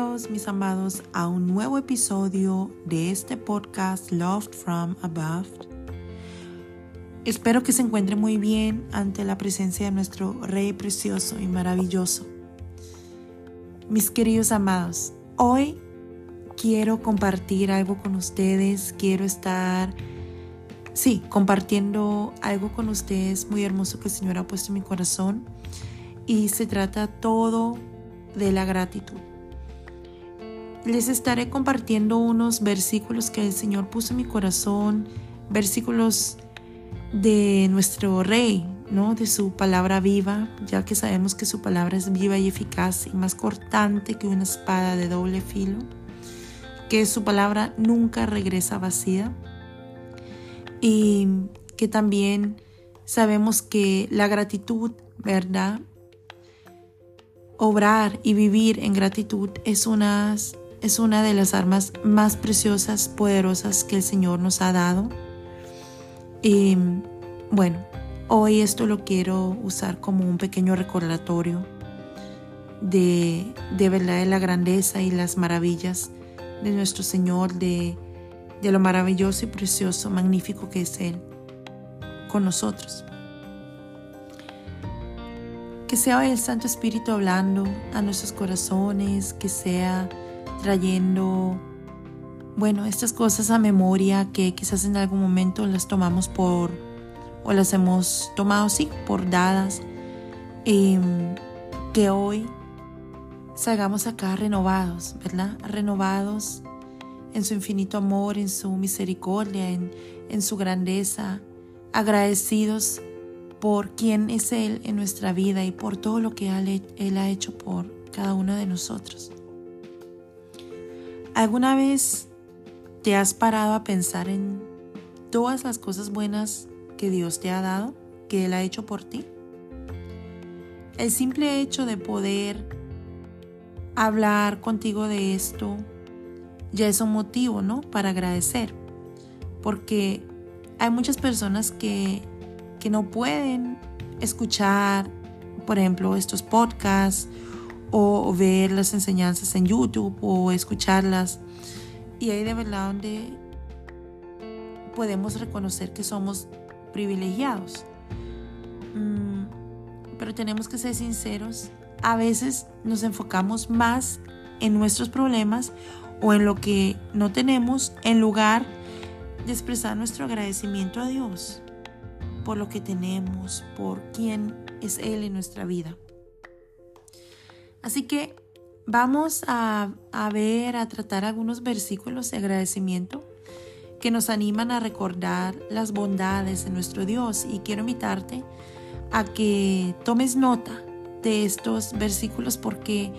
Mis amados, a un nuevo episodio de este podcast Loved from Above. Espero que se encuentre muy bien ante la presencia de nuestro Rey precioso y maravilloso. Mis queridos amados, hoy quiero compartir algo con ustedes, quiero estar, sí, compartiendo algo con ustedes muy hermoso que el Señor ha puesto en mi corazón y se trata todo de la gratitud. Les estaré compartiendo unos versículos que el Señor puso en mi corazón, versículos de nuestro Rey, ¿no? De su palabra viva, ya que sabemos que su palabra es viva y eficaz y más cortante que una espada de doble filo, que su palabra nunca regresa vacía y que también sabemos que la gratitud, ¿verdad? obrar y vivir en gratitud es una, es una de las armas más preciosas, poderosas que el Señor nos ha dado. Y bueno, hoy esto lo quiero usar como un pequeño recordatorio de, de verdad de la grandeza y las maravillas de nuestro Señor, de, de lo maravilloso y precioso, magnífico que es Él con nosotros. Que sea el Santo Espíritu hablando a nuestros corazones, que sea trayendo, bueno, estas cosas a memoria que quizás en algún momento las tomamos por, o las hemos tomado, sí, por dadas. em, que hoy salgamos acá renovados, ¿verdad? Renovados en su infinito amor, en su misericordia, en, en su grandeza, agradecidos por quién es Él en nuestra vida y por todo lo que Él ha hecho por cada uno de nosotros. ¿Alguna vez te has parado a pensar en todas las cosas buenas que Dios te ha dado, que Él ha hecho por ti? El simple hecho de poder hablar contigo de esto ya es un motivo, ¿no? Para agradecer. Porque hay muchas personas que que no pueden escuchar, por ejemplo, estos podcasts o ver las enseñanzas en YouTube o escucharlas. Y ahí de verdad donde podemos reconocer que somos privilegiados. Mm, pero tenemos que ser sinceros. A veces nos enfocamos más en nuestros problemas o en lo que no tenemos en lugar de expresar nuestro agradecimiento a Dios por lo que tenemos, por quién es Él en nuestra vida. Así que vamos a, ver, a tratar algunos versículos de agradecimiento que nos animan a recordar las bondades de nuestro Dios. Y quiero invitarte a que tomes nota de estos versículos porque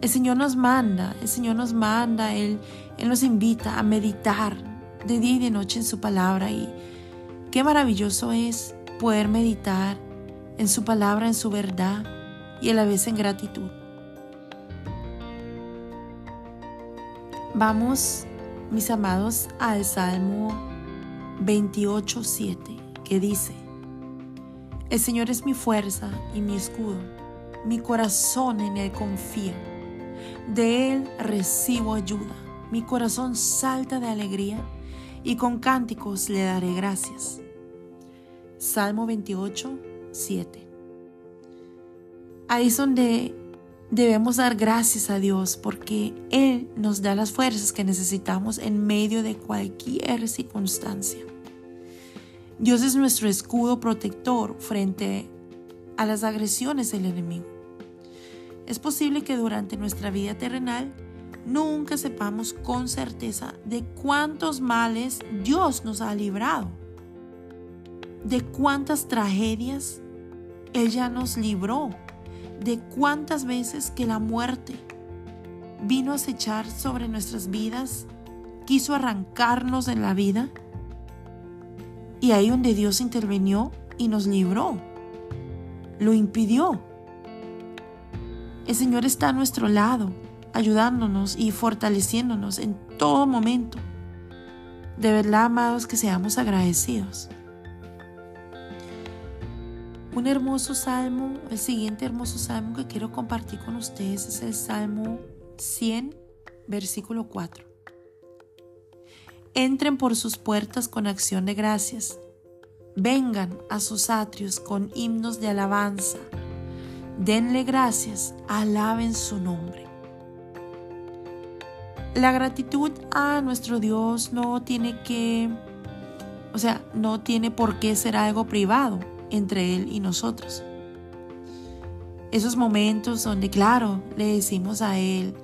el Señor nos manda, el Señor nos manda, Él, Él nos invita a meditar de día y de noche en su palabra. Y, Qué maravilloso es poder meditar en su palabra, en su verdad y a la vez en gratitud. Vamos, mis amados, al Salmo 28.7, que dice, El Señor es mi fuerza y mi escudo, mi corazón en Él confía, de Él recibo ayuda, mi corazón salta de alegría y con cánticos le daré gracias. Salmo 28, 7. Ahí es donde debemos dar gracias a Dios porque Él nos da las fuerzas que necesitamos en medio de cualquier circunstancia. Dios es nuestro escudo protector frente a las agresiones del enemigo. Es posible que durante nuestra vida terrenal nunca sepamos con certeza de cuántos males Dios nos ha librado de cuántas tragedias Él ya nos libró, de cuántas veces que la muerte vino a acechar sobre nuestras vidas, quiso arrancarnos de la vida. Y ahí donde Dios intervenió y nos libró, lo impidió. El Señor está a nuestro lado, ayudándonos y fortaleciéndonos en todo momento. De verdad, amados, que seamos agradecidos. Un hermoso salmo, el siguiente hermoso salmo que quiero compartir con ustedes es el Salmo 100, versículo 4. Entren por sus puertas con acción de gracias. Vengan a sus atrios con himnos de alabanza. Denle gracias, alaben su nombre. La gratitud a nuestro Dios no tiene que, o sea, no tiene por qué ser algo privado entre Él y nosotros. Esos momentos donde, claro, le decimos a Él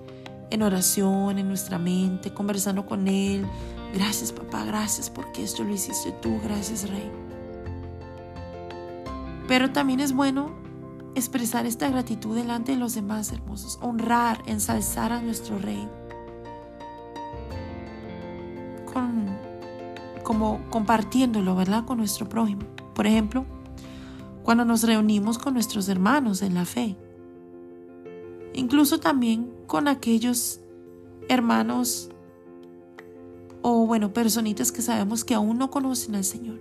en oración, en nuestra mente, conversando con Él, Gracias papá, gracias porque esto lo hiciste tú, gracias Rey. Pero también es bueno expresar esta gratitud delante de los demás hermosos, honrar, ensalzar a nuestro Rey. Con, como compartiéndolo, ¿verdad? Con nuestro prójimo. Por ejemplo, cuando nos reunimos con nuestros hermanos en la fe. Incluso también con aquellos hermanos o bueno, personitas que sabemos que aún no conocen al Señor.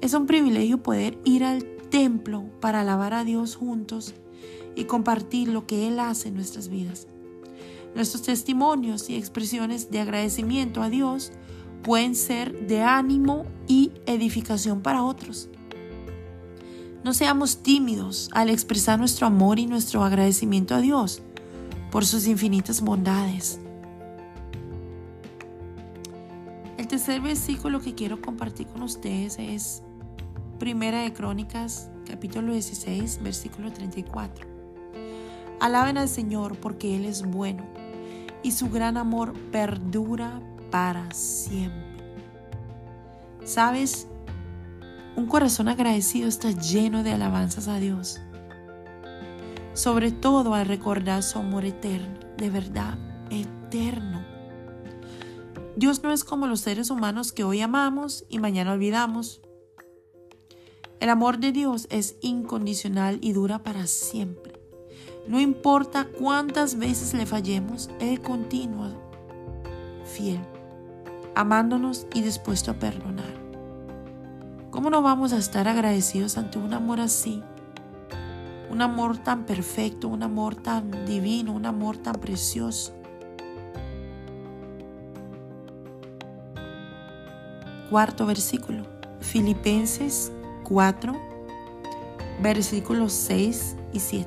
Es un privilegio poder ir al templo para alabar a Dios juntos y compartir lo que Él hace en nuestras vidas. Nuestros testimonios y expresiones de agradecimiento a Dios pueden ser de ánimo y edificación para otros. No seamos tímidos al expresar nuestro amor y nuestro agradecimiento a Dios por sus infinitas bondades. tercer versículo que quiero compartir con ustedes es Primera de Crónicas, capítulo 16, versículo 34. Alaben al Señor porque Él es bueno y su gran amor perdura para siempre. ¿Sabes? Un corazón agradecido está lleno de alabanzas a Dios. Sobre todo al recordar su amor eterno, de verdad, eterno Dios no es como los seres humanos que hoy amamos y mañana olvidamos. El amor de Dios es incondicional y dura para siempre. No importa cuántas veces le fallemos, Él continúa fiel, amándonos y dispuesto a perdonar. ¿Cómo no vamos a estar agradecidos ante un amor así? Un amor tan perfecto, un amor tan divino, un amor tan precioso. cuarto versículo. Filipenses 4, versículos 6 y 7.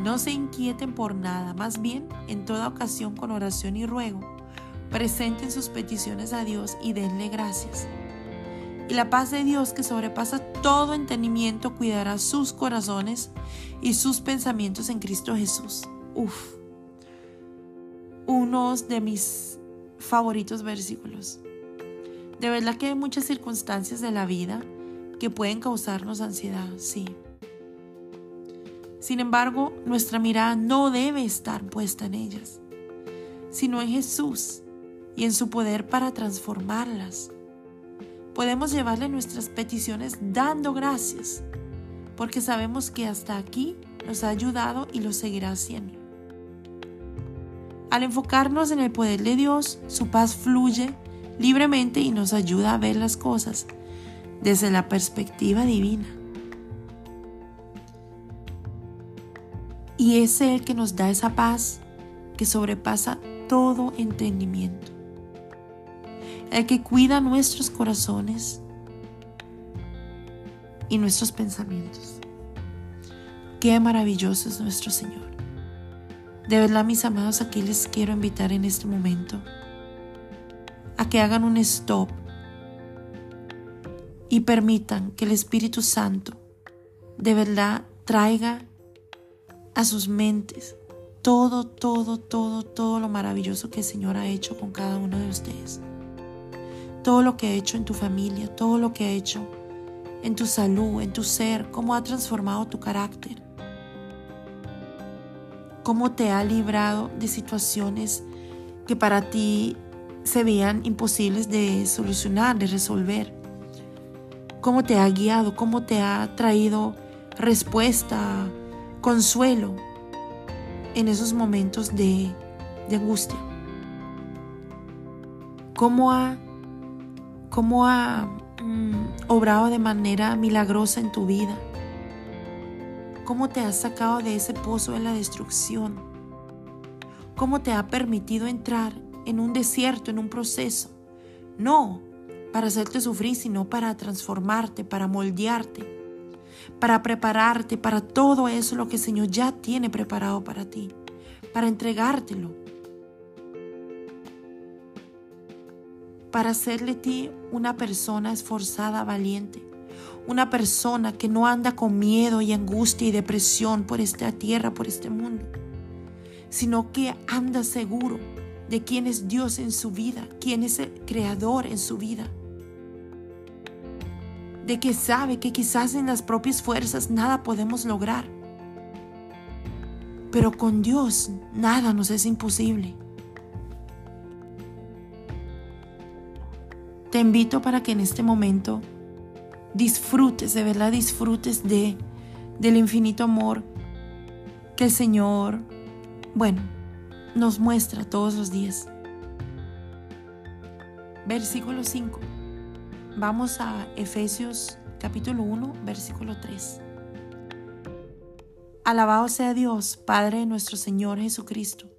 No se inquieten por nada, más bien en toda ocasión con oración y ruego, presenten sus peticiones a Dios y denle gracias. Y la paz de Dios que sobrepasa todo entendimiento cuidará sus corazones y sus pensamientos en Cristo Jesús. Uf, unos de mis favoritos versículos. De verdad que hay muchas circunstancias de la vida que pueden causarnos ansiedad, sí. Sin embargo, nuestra mirada no debe estar puesta en ellas, sino en Jesús y en su poder para transformarlas. Podemos llevarle nuestras peticiones dando gracias, porque sabemos que hasta aquí nos ha ayudado y lo seguirá haciendo. Al enfocarnos en el poder de Dios, su paz fluye libremente y nos ayuda a ver las cosas desde la perspectiva divina. Y es Él que nos da esa paz que sobrepasa todo entendimiento. El que cuida nuestros corazones y nuestros pensamientos. Qué maravilloso es nuestro Señor. De verdad, mis amados, aquí les quiero invitar en este momento a que hagan un stop y permitan que el Espíritu Santo de verdad traiga a sus mentes todo, todo, todo, todo lo maravilloso que el Señor ha hecho con cada uno de ustedes. Todo lo que ha hecho en tu familia, todo lo que ha hecho en tu salud, en tu ser, cómo ha transformado tu carácter, cómo te ha librado de situaciones que para ti se veían imposibles de solucionar, de resolver. Cómo te ha guiado, cómo te ha traído respuesta, consuelo en esos momentos de, angustia. Cómo ha, cómo ha mm, obrado de manera milagrosa en tu vida. Cómo te ha sacado de ese pozo de la destrucción cómo te ha permitido entrar en un desierto, en un proceso. No para hacerte sufrir, sino para transformarte, para moldearte, para prepararte para todo eso lo que el Señor ya tiene preparado para ti, para entregártelo, para hacerle ti una persona esforzada, valiente, una persona que no anda con miedo y angustia y depresión por esta tierra, por este mundo, sino que anda seguro de quién es Dios en su vida, quién es el creador en su vida. De que sabe que quizás en las propias fuerzas nada podemos lograr. Pero con Dios nada nos es imposible. Te invito para que en este momento disfrutes, de verdad disfrutes de del infinito amor que el Señor, bueno, nos muestra todos los días. Versículo 5. Vamos a Efesios capítulo 1, versículo 3. Alabado sea Dios, Padre de nuestro Señor Jesucristo,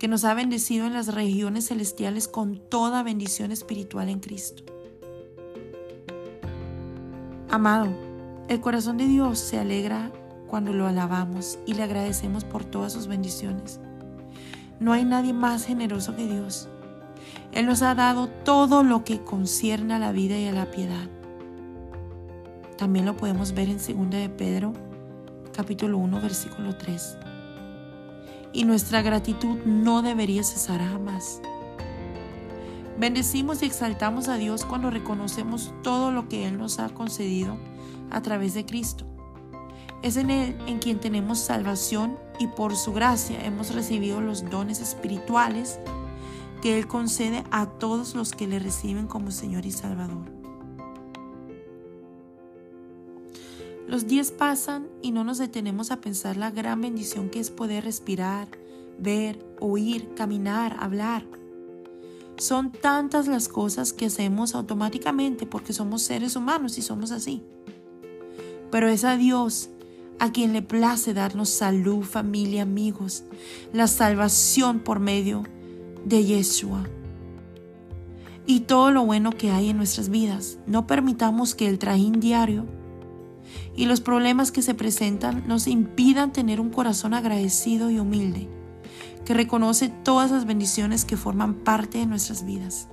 que nos ha bendecido en las regiones celestiales con toda bendición espiritual en Cristo. Amado, el corazón de Dios se alegra cuando lo alabamos y le agradecemos por todas sus bendiciones. No hay nadie más generoso que Dios. Él nos ha dado todo lo que concierne a la vida y a la piedad. También lo podemos ver en 2 de Pedro, capítulo 1, versículo 3. Y nuestra gratitud no debería cesar jamás. Bendecimos y exaltamos a Dios cuando reconocemos todo lo que Él nos ha concedido a través de Cristo. Es en Él en quien tenemos salvación y por su gracia hemos recibido los dones espirituales que Él concede a todos los que le reciben como Señor y Salvador. Los días pasan y no nos detenemos a pensar la gran bendición que es poder respirar, ver, oír, caminar, hablar. Son tantas las cosas que hacemos automáticamente porque somos seres humanos y somos así. Pero es a Dios a quien le place darnos salud, familia, amigos, la salvación por medio de Yeshua. Y todo lo bueno que hay en nuestras vidas. No permitamos que el trajín diario y los problemas que se presentan nos impidan tener un corazón agradecido y humilde, que reconoce todas las bendiciones que forman parte de nuestras vidas.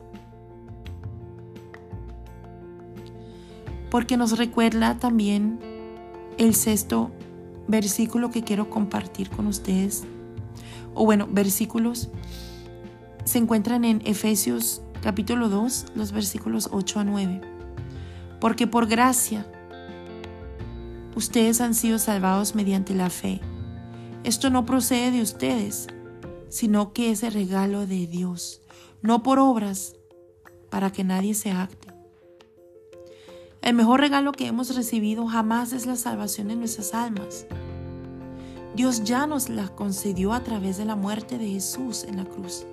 Porque nos recuerda también el sexto versículo que quiero compartir con ustedes, o bueno, versículos, se encuentran en Efesios capítulo 2, los versículos 8 a 9. Porque por gracia ustedes han sido salvados mediante la fe. Esto no procede de ustedes, sino que es el regalo de Dios, no por obras, para que nadie se acte. El mejor regalo que hemos recibido jamás es la salvación de nuestras almas. Dios ya nos la concedió a través de la muerte de Jesús en la cruz.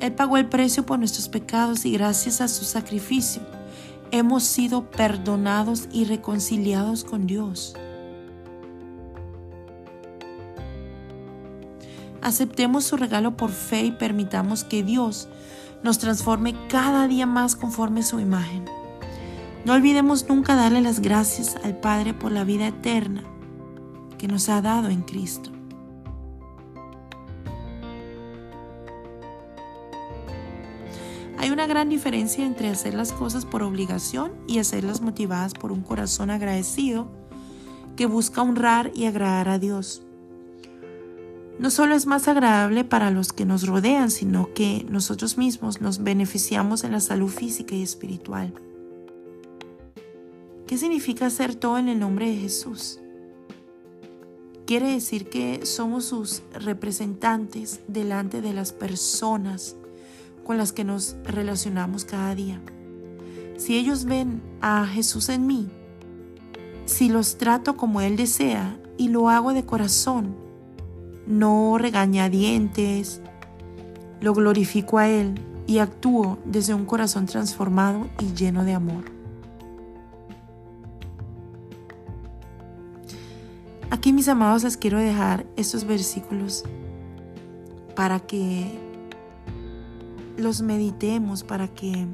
Él pagó el precio por nuestros pecados y gracias a su sacrificio hemos sido perdonados y reconciliados con Dios. Aceptemos su regalo por fe y permitamos que Dios nos transforme cada día más conforme su imagen. No olvidemos nunca darle las gracias al Padre por la vida eterna que nos ha dado en Cristo. Hay una gran diferencia entre hacer las cosas por obligación y hacerlas motivadas por un corazón agradecido que busca honrar y agradar a Dios. No solo es más agradable para los que nos rodean, sino que nosotros mismos nos beneficiamos en la salud física y espiritual. ¿Qué significa hacer todo en el nombre de Jesús? Quiere decir que somos sus representantes delante de las personas con las que nos relacionamos cada día. Si ellos ven a Jesús en mí, si los trato como Él desea y lo hago de corazón, no regañadientes, lo glorifico a Él y actúo desde un corazón transformado y lleno de amor. Aquí mis amados les quiero dejar estos versículos para que los meditemos, para que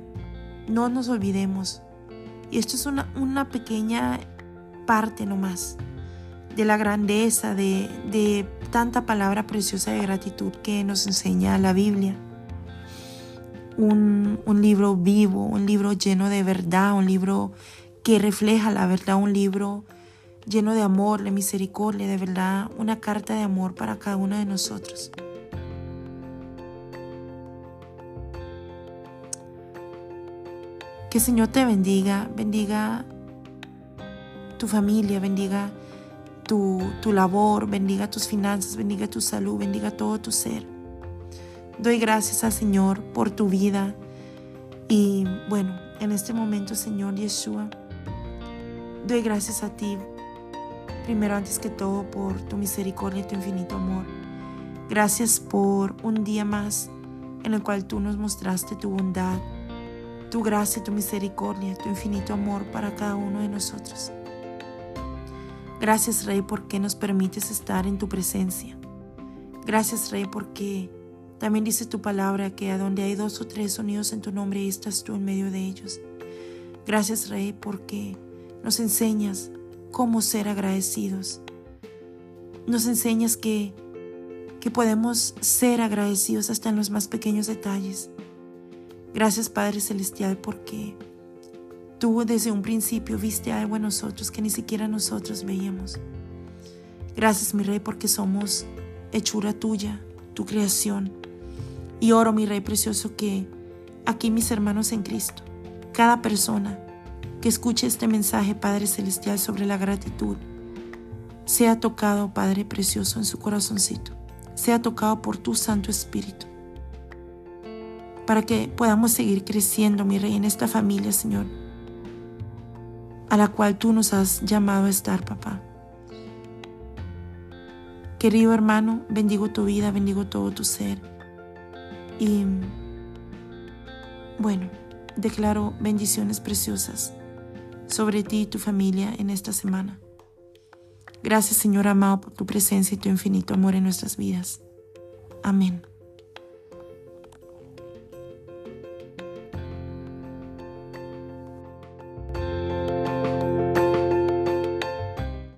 no nos olvidemos. Y esto es una, una pequeña parte nomás de la grandeza, de, de tanta palabra preciosa de gratitud que nos enseña la Biblia. Un, un, libro vivo, un libro lleno de verdad, un libro que refleja la verdad, un libro lleno de amor, de misericordia, de verdad, una carta de amor para cada uno de nosotros. Que el Señor te bendiga, bendiga tu familia, bendiga tu, tu labor, bendiga tus finanzas, bendiga tu salud, bendiga todo tu ser. Doy gracias al Señor por tu vida y bueno, en este momento, Señor Yeshua, doy gracias a ti, primero antes que todo, por tu misericordia y tu infinito amor. Gracias por un día más en el cual tú nos mostraste tu bondad, tu gracia, tu misericordia, tu infinito amor para cada uno de nosotros. Gracias Rey porque nos permites estar en tu presencia. Gracias Rey porque también dice tu palabra que a donde hay dos o tres unidos en tu nombre, estás tú en medio de ellos. Gracias Rey porque nos enseñas cómo ser agradecidos. Nos enseñas que, que podemos ser agradecidos hasta en los más pequeños detalles. Gracias Padre Celestial porque Tú desde un principio viste algo en nosotros que ni siquiera nosotros veíamos. Gracias, mi Rey, porque somos hechura tuya, tu creación. Y oro, mi Rey precioso, que aquí mis hermanos en Cristo, cada persona que escuche este mensaje, Padre Celestial, sobre la gratitud, sea tocado, Padre precioso, en su corazoncito, sea tocado por tu Santo Espíritu, para que podamos seguir creciendo, mi Rey, en esta familia, Señor a la cual tú nos has llamado a estar, papá. Querido hermano, bendigo tu vida, bendigo todo tu ser. Y bueno, declaro bendiciones preciosas sobre ti y tu familia en esta semana. Gracias Señor amado por tu presencia y tu infinito amor en nuestras vidas. Amén.